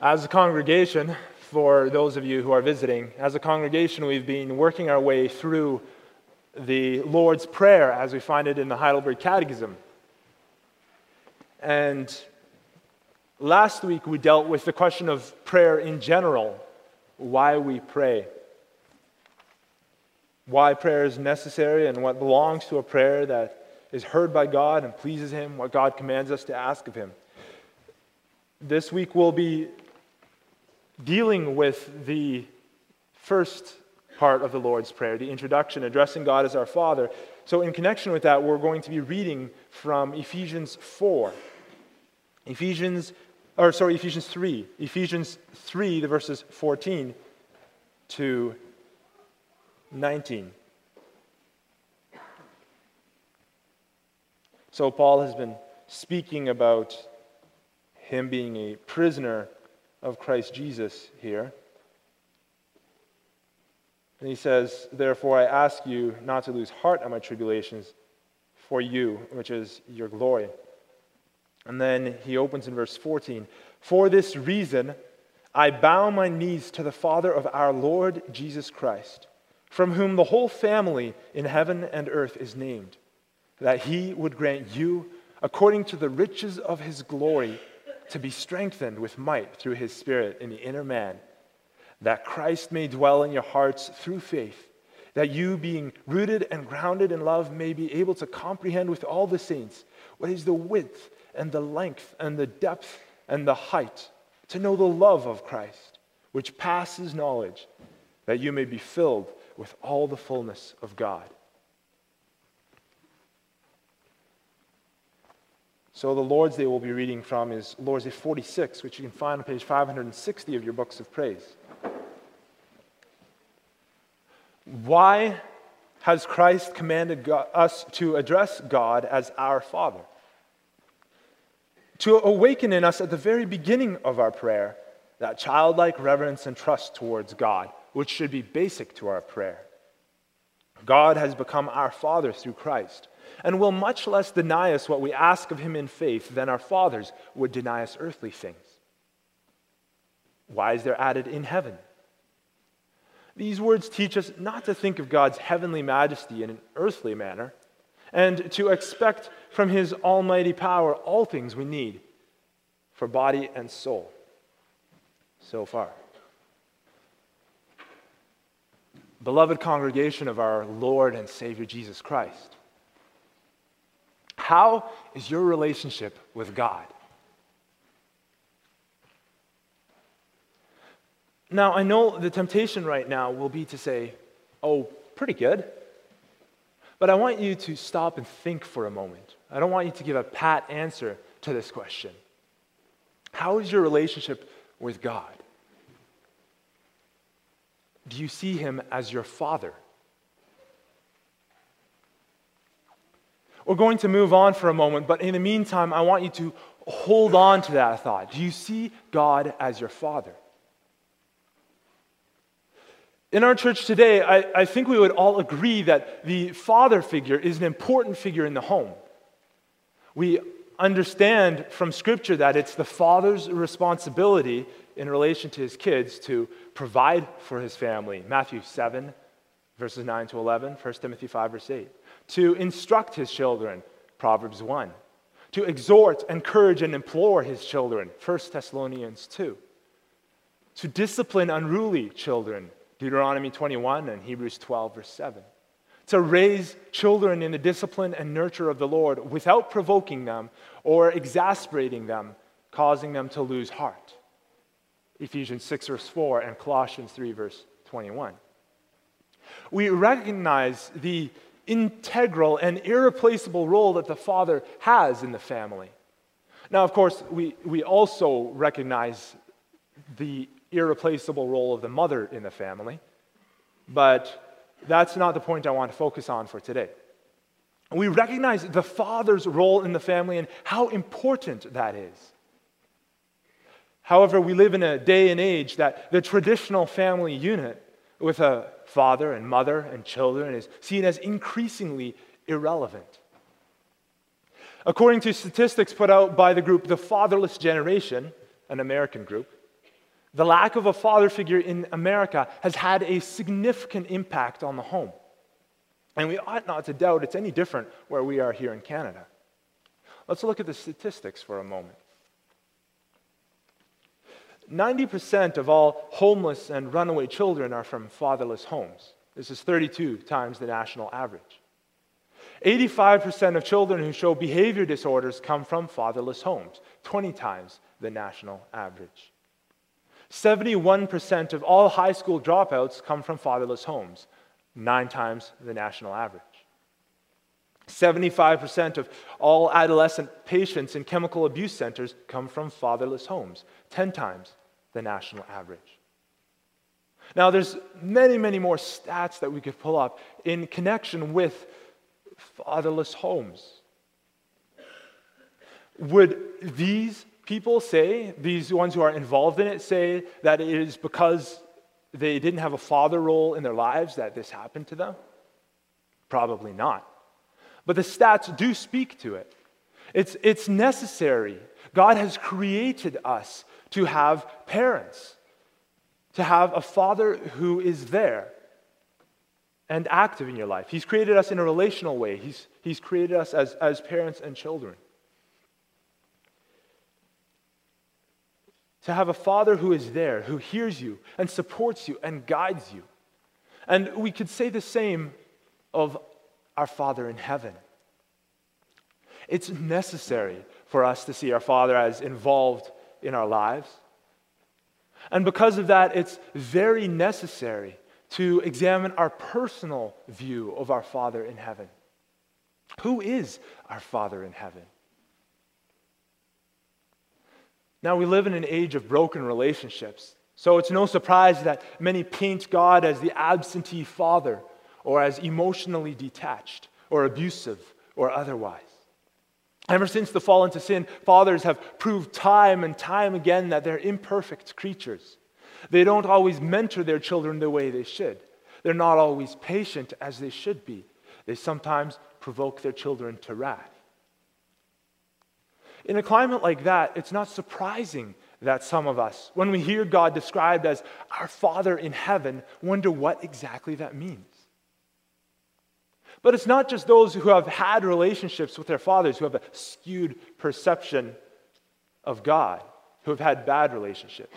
As a congregation, for those of you who are visiting, as a congregation, we've been working our way through the Lord's Prayer as we find it in the Heidelberg Catechism. And last week we dealt with the question of prayer in general, why we pray, why prayer is necessary, and what belongs to a prayer that is heard by God and pleases Him, what God commands us to ask of Him. This week we'll be dealing with the first part of the Lord's Prayer, the introduction, addressing God as our Father. So, in connection with that, we're going to be reading from Ephesians 4. Ephesians, or sorry, Ephesians 3. Ephesians 3, the verses 14 to 19. So, Paul has been speaking about him being a prisoner of Christ Jesus here. And he says, Therefore, I ask you not to lose heart at my tribulations for you, which is your glory. And then he opens in verse 14 For this reason, I bow my knees to the Father of our Lord Jesus Christ, from whom the whole family in heaven and earth is named, that he would grant you, according to the riches of his glory, to be strengthened with might through his Spirit in the inner man, that Christ may dwell in your hearts through faith, that you, being rooted and grounded in love, may be able to comprehend with all the saints what is the width and the length and the depth and the height, to know the love of Christ, which passes knowledge, that you may be filled with all the fullness of God. So the Lord's Day we'll be reading from is Lord's Day 46, which you can find on page 560 of your books of praise. Why has Christ commanded us to address God as our Father? To awaken in us at the very beginning of our prayer that childlike reverence and trust towards God, which should be basic to our prayer. God has become our Father through Christ and will much less deny us what we ask of him in faith than our fathers would deny us earthly things. Why is there added in heaven? These words teach us not to think of God's heavenly majesty in an earthly manner, and to expect from his almighty power all things we need for body and soul. So far. Beloved congregation of our Lord and Savior Jesus Christ. How is your relationship with God? Now, I know the temptation right now will be to say, oh, pretty good. But I want you to stop and think for a moment. I don't want you to give a pat answer to this question. How is your relationship with God? Do you see Him as your Father? We're going to move on for a moment, but in the meantime, I want you to hold on to that thought. Do you see God as your Father? In our church today, I, I, think we would all agree that the father figure is an important figure in the home. We understand from Scripture that it's the father's responsibility in relation to his kids to provide for his family. Matthew 7, verses 9 to 11, 1 Timothy 5, verse 8 to instruct his children, Proverbs 1, to exhort, encourage, and implore his children, 1 Thessalonians 2, to discipline unruly children, Deuteronomy 21 and Hebrews 12, verse 7, to raise children in the discipline and nurture of the Lord without provoking them or exasperating them, causing them to lose heart. Ephesians 6, verse 4, and Colossians 3, verse 21. We recognize the integral and irreplaceable role that the father has in the family. Now, of course, we, we also recognize the irreplaceable role of the mother in the family, but that's not the point I want to focus on for today. We recognize the father's role in the family and how important that is. However, we live in a day and age that the traditional family unit with a father and mother and children is seen as increasingly irrelevant. According to statistics put out by the group The Fatherless Generation, an American group, The lack of a father figure in America has had a significant impact on the home. And we ought not to doubt it's any different where we are here in Canada. Let's look at the statistics for a moment. 90% of all homeless and runaway children are from fatherless homes. This is 32 times the national average. 85% of children who show behavior disorders come from fatherless homes, 20 times the national average. 71% of all high school dropouts come from fatherless homes, nine times the national average. 75% of all adolescent patients in chemical abuse centers come from fatherless homes, 10 times the national average. Now, there's many, many more stats that we could pull up in connection with fatherless homes. Would these people say, these ones who are involved in it, say that it is because they didn't have a father role in their lives that this happened to them? Probably not. But the stats do speak to it. It's, it's necessary. God has created us to have parents, to have a father who is there and active in your life. He's created us in a relational way, He's, he's created us as, as parents and children. to have a father who is there, who hears you and supports you and guides you. And we could say the same of our Father in heaven. It's necessary for us to see our Father as involved in our lives. And because of that, it's very necessary to examine our personal view of our Father in heaven. Who is our Father in heaven? Now, we live in an age of broken relationships, so it's no surprise that many paint God as the absentee father or as emotionally detached or abusive or otherwise. Ever since the fall into sin, fathers have proved time and time again that they're imperfect creatures. They don't always mentor their children the way they should. They're not always patient as they should be. They sometimes provoke their children to wrath. In a climate like that, it's not surprising that some of us, when we hear God described as our Father in heaven, wonder what exactly that means. But it's not just those who have had relationships with their fathers who have a skewed perception of God, who have had bad relationships.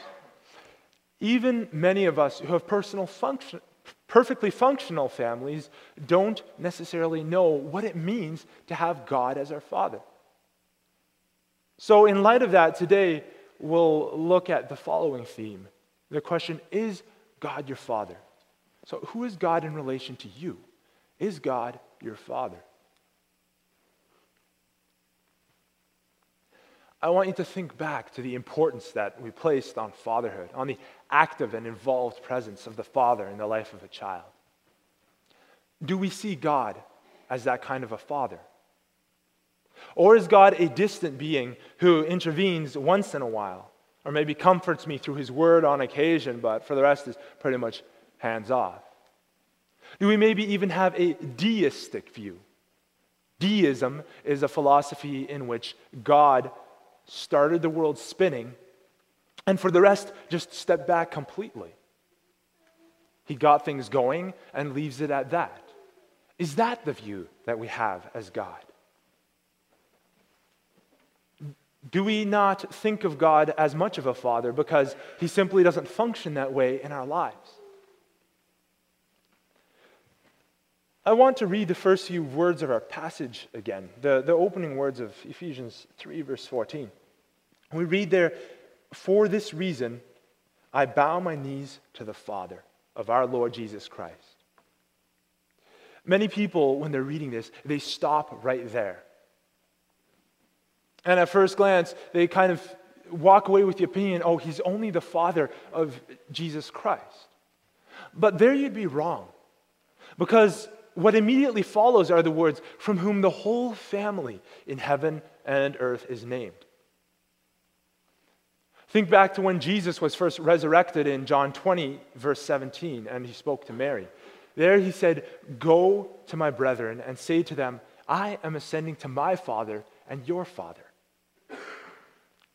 Even many of us who have personal function, perfectly functional families don't necessarily know what it means to have God as our Father. So, in light of that, today we'll look at the following theme. The question is God your Father? So, who is God in relation to you? Is God your Father? I want you to think back to the importance that we placed on fatherhood, on the active and involved presence of the father in the life of a child. Do we see God as that kind of a father? Or is God a distant being who intervenes once in a while, or maybe comforts me through his word on occasion, but for the rest is pretty much hands off? Do we maybe even have a deistic view? Deism is a philosophy in which God started the world spinning and for the rest just stepped back completely. He got things going and leaves it at that. Is that the view that we have as God? Do we not think of God as much of a father because he simply doesn't function that way in our lives? I want to read the first few words of our passage again, the, the opening words of Ephesians 3, verse 14. We read there, For this reason, I bow my knees to the Father of our Lord Jesus Christ. Many people, when they're reading this, they stop right there. And at first glance, they kind of walk away with the opinion oh, he's only the father of Jesus Christ. But there you'd be wrong. Because what immediately follows are the words, from whom the whole family in heaven and earth is named. Think back to when Jesus was first resurrected in John 20, verse 17, and he spoke to Mary. There he said, Go to my brethren and say to them, I am ascending to my Father and your Father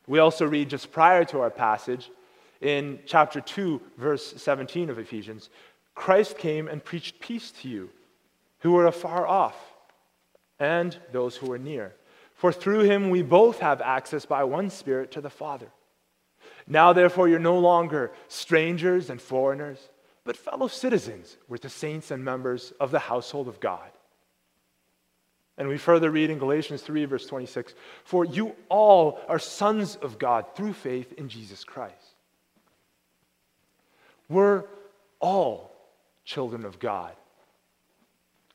we also read just prior to our passage In chapter 2, verse 17 of Ephesians, Christ came and preached peace to you who were afar off and those who were near. For through him we both have access by one Spirit to the Father. Now, therefore, you're no longer strangers and foreigners, but fellow citizens with the saints and members of the household of God. And we further read in Galatians 3, verse 26 For you all are sons of God through faith in Jesus Christ. We're all children of God.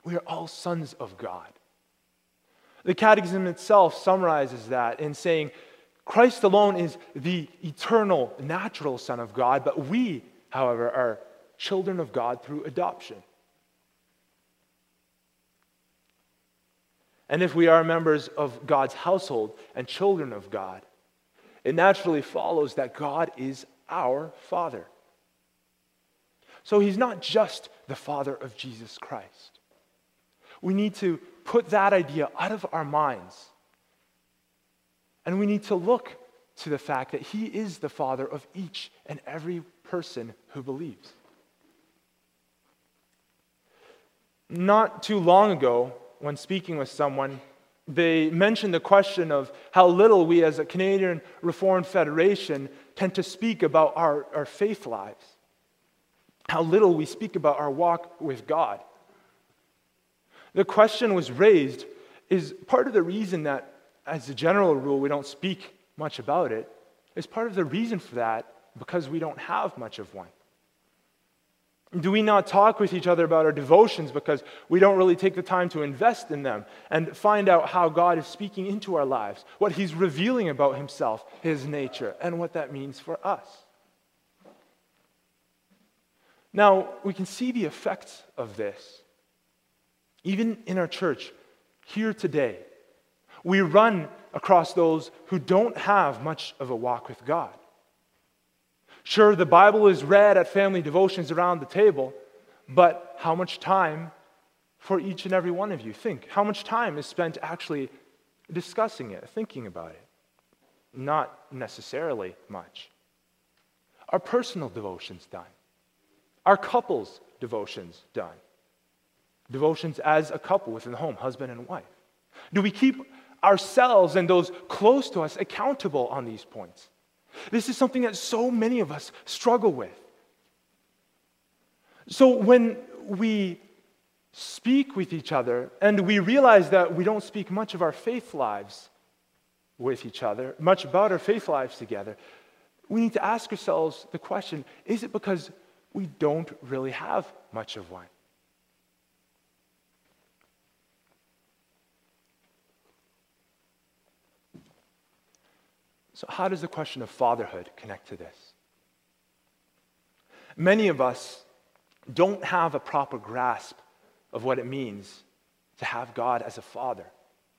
We are all sons of God. The Catechism itself summarizes that in saying, Christ alone is the eternal, natural Son of God, but we, however, are children of God through adoption. And if we are members of God's household and children of God, it naturally follows that God is our Father. So he's not just the Father of Jesus Christ. We need to put that idea out of our minds. And we need to look to the fact that he is the Father of each and every person who believes. Not too long ago, when speaking with someone, they mentioned the question of how little we as a Canadian Reformed Federation tend to speak about our, our faith lives, how little we speak about our walk with God. The question was raised is part of the reason that, as a general rule, we don't speak much about it, is part of the reason for that because we don't have much of one. Do we not talk with each other about our devotions because we don't really take the time to invest in them and find out how God is speaking into our lives, what He's revealing about Himself, His nature, and what that means for us? Now, we can see the effects of this even in our church here today. We run across those who don't have much of a walk with God. Sure, the Bible is read at family devotions around the table, but how much time for each and every one of you? Think. How much time is spent actually discussing it, thinking about it? Not necessarily much. Our personal devotions done? Our couples' devotions done? Devotions as a couple within the home, husband and wife? Do we keep ourselves and those close to us accountable on these points? This is something that so many of us struggle with. So when we speak with each other and we realize that we don't speak much of our faith lives with each other, much about our faith lives together, we need to ask ourselves the question is it because we don't really have much of one? So, how does the question of fatherhood connect to this? Many of us don't have a proper grasp of what it means to have God as a father.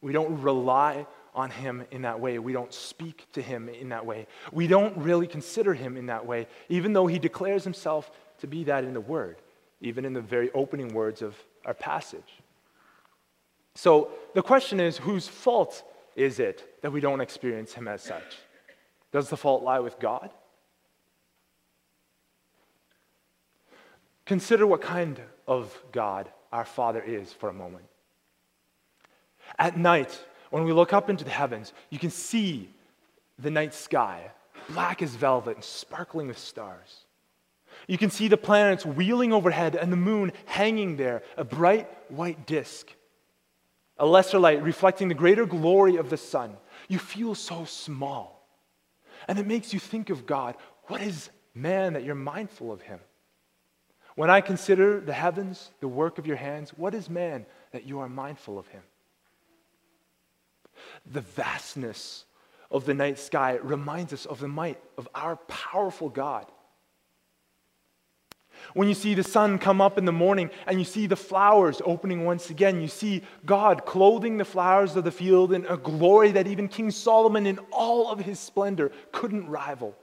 We don't rely on him in that way. We don't speak to him in that way. We don't really consider him in that way, even though he declares himself to be that in the word, even in the very opening words of our passage. So the question is whose fault is it that we don't experience him as such? Does the fault lie with God? Consider what kind of God our Father is for a moment. At night, when we look up into the heavens, you can see the night sky, black as velvet and sparkling with stars. You can see the planets wheeling overhead and the moon hanging there, a bright white disk, a lesser light reflecting the greater glory of the sun. You feel so small. And it makes you think of God. What is man that you're mindful of him? When I consider the heavens, the work of your hands, what is man that you are mindful of him? The vastness of the night sky reminds us of the might of our powerful God. When you see the sun come up in the morning and you see the flowers opening once again, you see God clothing the flowers of the field in a glory that even King Solomon, in all of his splendor, couldn't rival.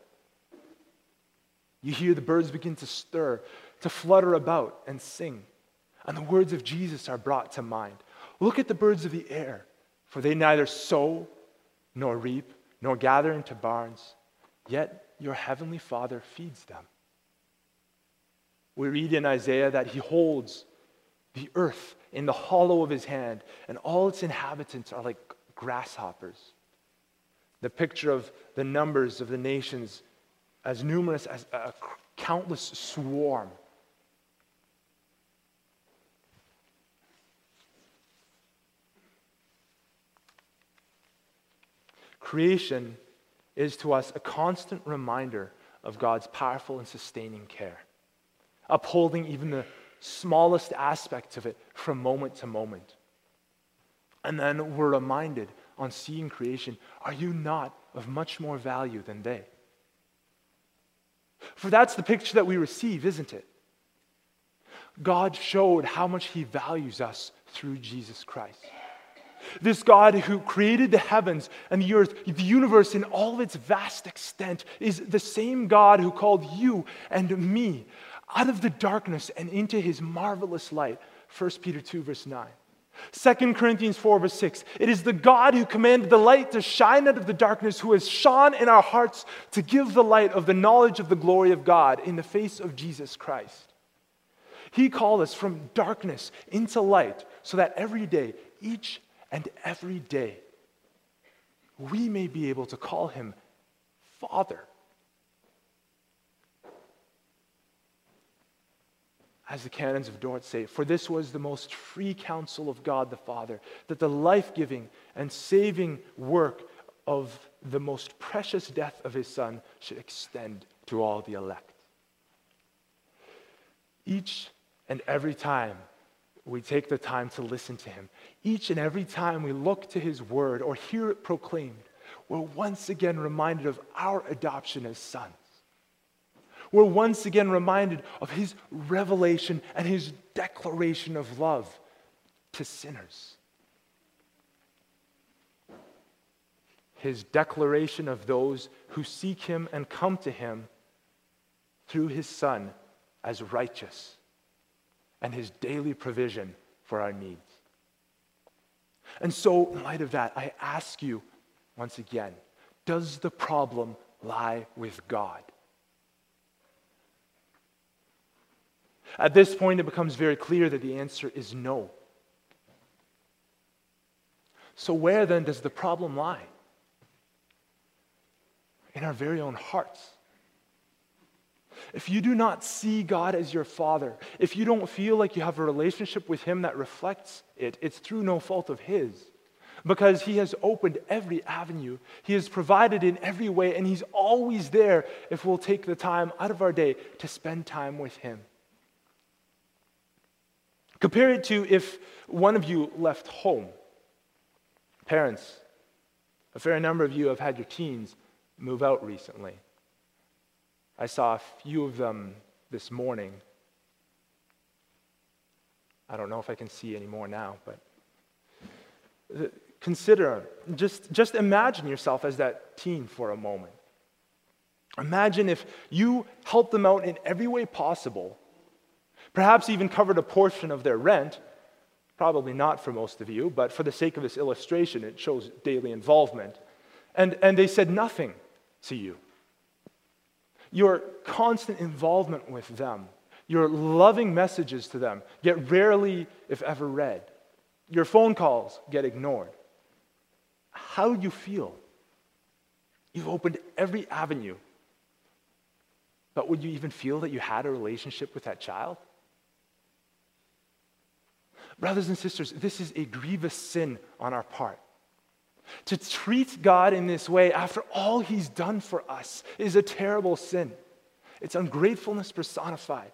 You hear the birds begin to stir, to flutter about and sing, and the words of Jesus are brought to mind. Look at the birds of the air, for they neither sow nor reap nor gather into barns, yet your heavenly Father feeds them. We read in Isaiah that he holds the earth in the hollow of his hand, and all its inhabitants are like grasshoppers. The picture of the numbers of the nations as numerous as a countless swarm. Creation is to us a constant reminder of God's powerful and sustaining care, upholding even the smallest aspects of it from moment to moment. And then we're reminded on seeing creation are you not of much more value than they? For that's the picture that we receive, isn't it? God showed how much He values us through Jesus Christ. This God who created the heavens and the earth, the universe in all of its vast extent, is the same God who called you and me out of the darkness and into his marvelous light. 1 Peter 2, verse 9. 2 Corinthians 4, verse 6. It is the God who commanded the light to shine out of the darkness, who has shone in our hearts to give the light of the knowledge of the glory of God in the face of Jesus Christ. He called us from darkness into light so that every day, each and every day, we may be able to call him Father. As the canons of Dort say, for this was the most free counsel of God the Father, that the life giving and saving work of the most precious death of his Son should extend to all the elect. Each and every time we take the time to listen to him. Each and every time we look to his word or hear it proclaimed, we're once again reminded of our adoption as sons. We're once again reminded of his revelation and his declaration of love to sinners. His declaration of those who seek him and come to him through his Son as righteous and his daily provision for our needs. And so, in light of that, I ask you once again does the problem lie with God? At this point, it becomes very clear that the answer is no. So, where then does the problem lie? In our very own hearts if you do not see God as your Father, if you don't feel like you have a relationship with Him that reflects it, it's through no fault of His. Because He has opened every avenue, He has provided in every way, and He's always there if we'll take the time out of our day to spend time with Him. Compare it to if one of you left home. Parents, a fair number of you have had your teens move out recently. I saw a few of them this morning. I don't know if I can see any more now, but uh, consider, just, just imagine yourself as that teen for a moment. Imagine if you helped them out in every way possible, perhaps even covered a portion of their rent. Probably not for most of you, but for the sake of this illustration, it shows daily involvement. And, and they said nothing to you your constant involvement with them, your loving messages to them get rarely, if ever, read. Your phone calls get ignored. How do you feel? You've opened every avenue. But would you even feel that you had a relationship with that child? Brothers and sisters, this is a grievous sin on our part. To treat God in this way after all he's done for us is a terrible sin. It's ungratefulness personified.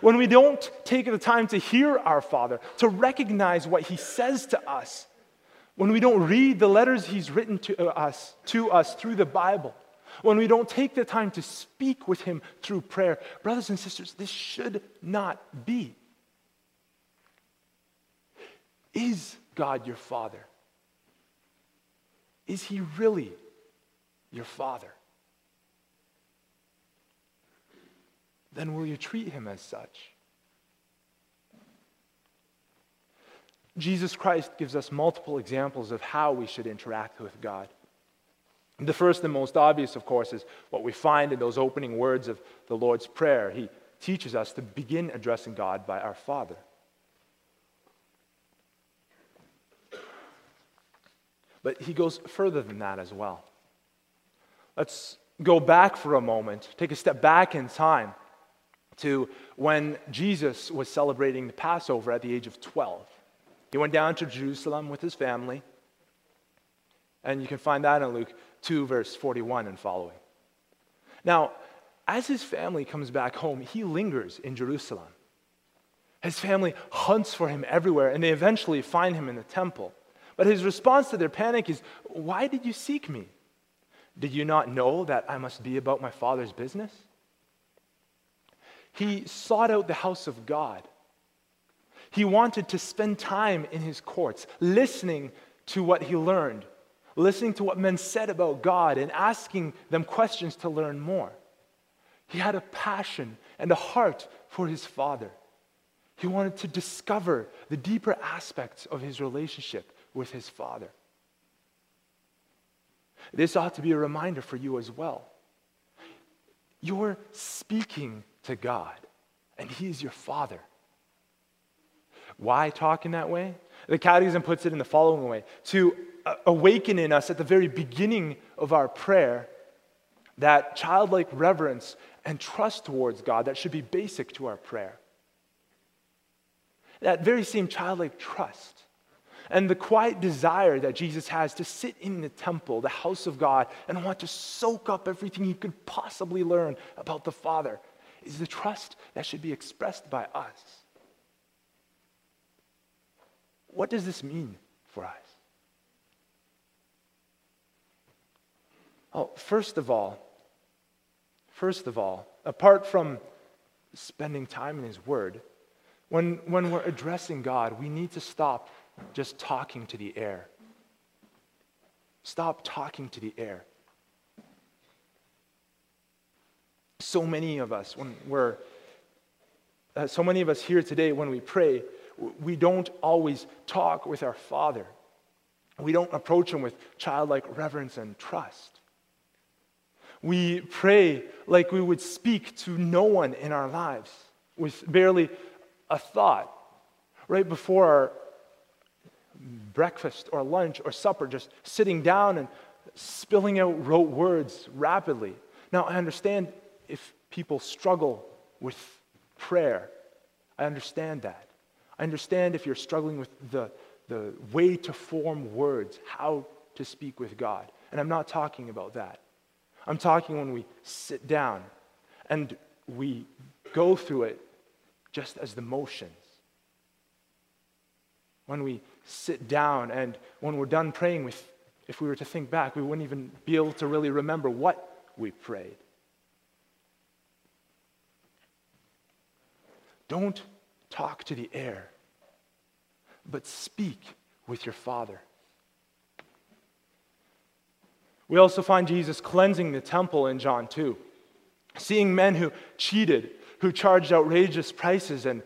When we don't take the time to hear our Father, to recognize what he says to us, when we don't read the letters he's written to uh, us, to us through the Bible, when we don't take the time to speak with him through prayer, brothers and sisters, this should not be. Is God your Father? Is he really your father? Then will you treat him as such? Jesus Christ gives us multiple examples of how we should interact with God. The first and most obvious, of course, is what we find in those opening words of the Lord's Prayer. He teaches us to begin addressing God by our Father. But he goes further than that as well. Let's go back for a moment, take a step back in time to when Jesus was celebrating the Passover at the age of 12. He went down to Jerusalem with his family, and you can find that in Luke 2, verse 41 and following. Now, as his family comes back home, he lingers in Jerusalem. His family hunts for him everywhere, and they eventually find him in the temple. But his response to their panic is, Why did you seek me? Did you not know that I must be about my father's business? He sought out the house of God. He wanted to spend time in his courts, listening to what he learned, listening to what men said about God, and asking them questions to learn more. He had a passion and a heart for his father. He wanted to discover the deeper aspects of his relationship with his father. This ought to be a reminder for you as well. You're speaking to God, and He is your Father. Why talk in that way? The Catechism puts it in the following way to awaken in us at the very beginning of our prayer that childlike reverence and trust towards God that should be basic to our prayer. That very same childlike trust and the quiet desire that Jesus has to sit in the temple, the house of God, and want to soak up everything he could possibly learn about the Father is the trust that should be expressed by us. What does this mean for us? Well, first of all, first of all, apart from spending time in His Word, when, when we're addressing God, we need to stop just talking to the air. Stop talking to the air. So many of us, when we're, uh, so many of us here today, when we pray, we don't always talk with our Father. We don't approach Him with childlike reverence and trust. We pray like we would speak to no one in our lives with barely a thought. Right before our breakfast or lunch or supper, just sitting down and spilling out rote words rapidly. Now, I understand if people struggle with prayer. I understand that. I understand if you're struggling with the, the way to form words, how to speak with God. And I'm not talking about that. I'm talking when we sit down and we go through it just as the motions. When we sit down and when we're done praying, with, if we were to think back, we wouldn't even be able to really remember what we prayed. Don't talk to the air, but speak with your Father. We also find Jesus cleansing the temple in John 2, seeing men who cheated, who charged outrageous prices, and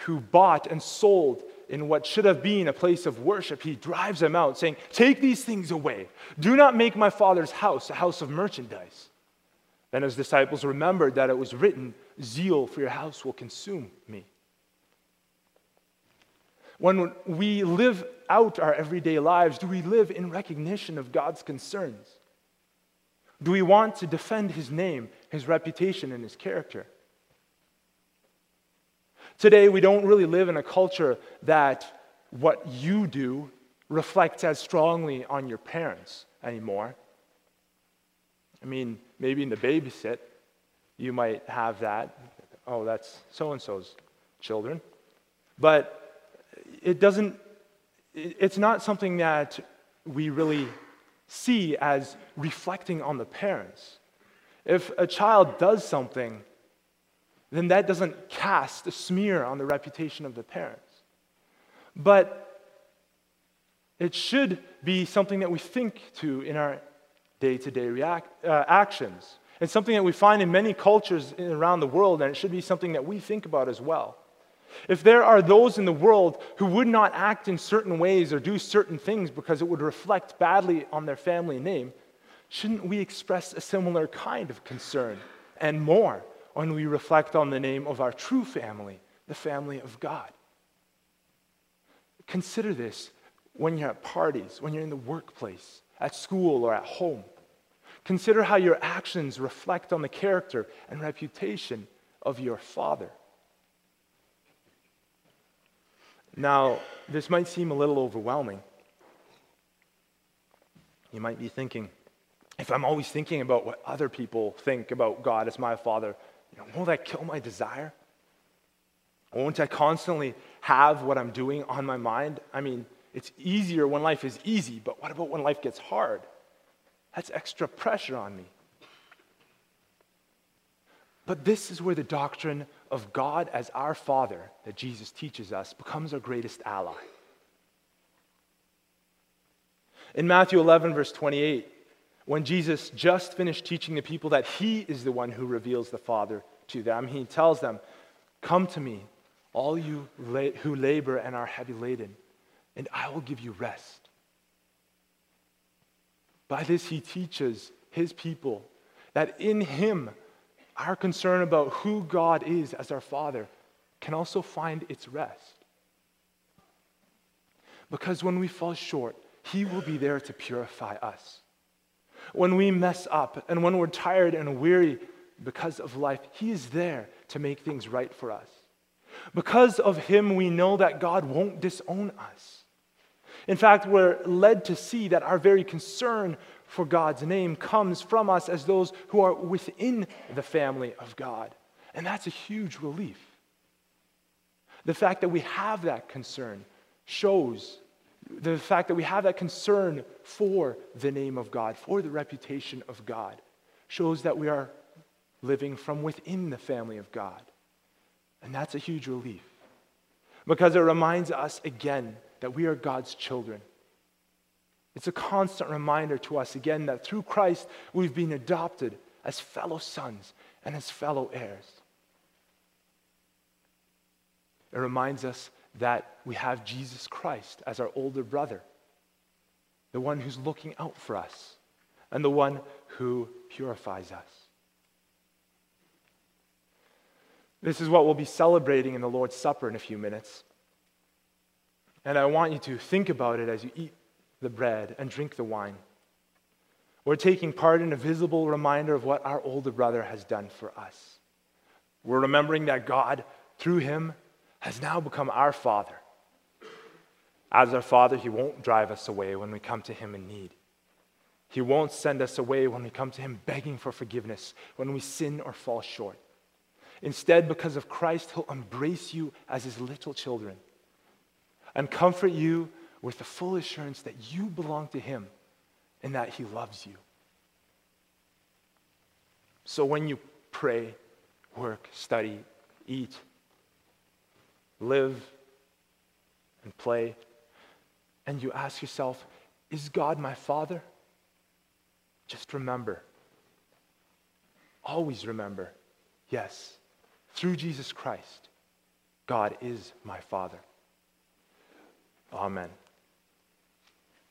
who bought and sold in what should have been a place of worship, he drives them out, saying, Take these things away. Do not make my father's house a house of merchandise. Then his disciples remembered that it was written, Zeal for your house will consume me. When we live out our everyday lives, do we live in recognition of God's concerns? Do we want to defend his name, his reputation, and his character? Today, we don't really live in a culture that what you do reflects as strongly on your parents anymore. I mean, maybe in the babysit, you might have that. Oh, that's so and so's children. But it doesn't, it's not something that we really see as reflecting on the parents. If a child does something then that doesn't cast a smear on the reputation of the parents. But it should be something that we think to in our day to day actions. It's something that we find in many cultures around the world, and it should be something that we think about as well. If there are those in the world who would not act in certain ways or do certain things because it would reflect badly on their family name, shouldn't we express a similar kind of concern and more when we reflect on the name of our true family, the family of God? Consider this when you're at parties, when you're in the workplace, at school, or at home. Consider how your actions reflect on the character and reputation of your Father. Now, this might seem a little overwhelming. You might be thinking, if I'm always thinking about what other people think about God as my Father, you know, won't that kill my desire? Won't I constantly have what I'm doing on my mind? I mean, it's easier when life is easy, but what about when life gets hard? That's extra pressure on me. But this is where the doctrine of God as our Father that Jesus teaches us becomes our greatest ally. In Matthew 11, verse 28, when Jesus just finished teaching the people that he is the one who reveals the Father to them, he tells them, Come to me, all you who labor and are heavy laden, and I will give you rest. By this, he teaches his people that in him, our concern about who God is as our Father can also find its rest. Because when we fall short, he will be there to purify us. When we mess up and when we're tired and weary because of life, He is there to make things right for us. Because of Him, we know that God won't disown us. In fact, we're led to see that our very concern for God's name comes from us as those who are within the family of God. And that's a huge relief. The fact that we have that concern shows the fact that we have that concern for the name of God, for the reputation of God, shows that we are living from within the family of God. And that's a huge relief because it reminds us again that we are God's children. It's a constant reminder to us again that through Christ we've been adopted as fellow sons and as fellow heirs. It reminds us that we have Jesus Christ as our older brother, the one who's looking out for us, and the one who purifies us. This is what we'll be celebrating in the Lord's Supper in a few minutes. And I want you to think about it as you eat the bread and drink the wine. We're taking part in a visible reminder of what our older brother has done for us. We're remembering that God, through him, has now become our Father. As our Father, He won't drive us away when we come to Him in need. He won't send us away when we come to Him begging for forgiveness, when we sin or fall short. Instead, because of Christ, He'll embrace you as His little children and comfort you with the full assurance that you belong to Him and that He loves you. So when you pray, work, study, eat, live and play, and you ask yourself, is God my Father? Just remember, always remember, yes, through Jesus Christ, God is my Father. Amen.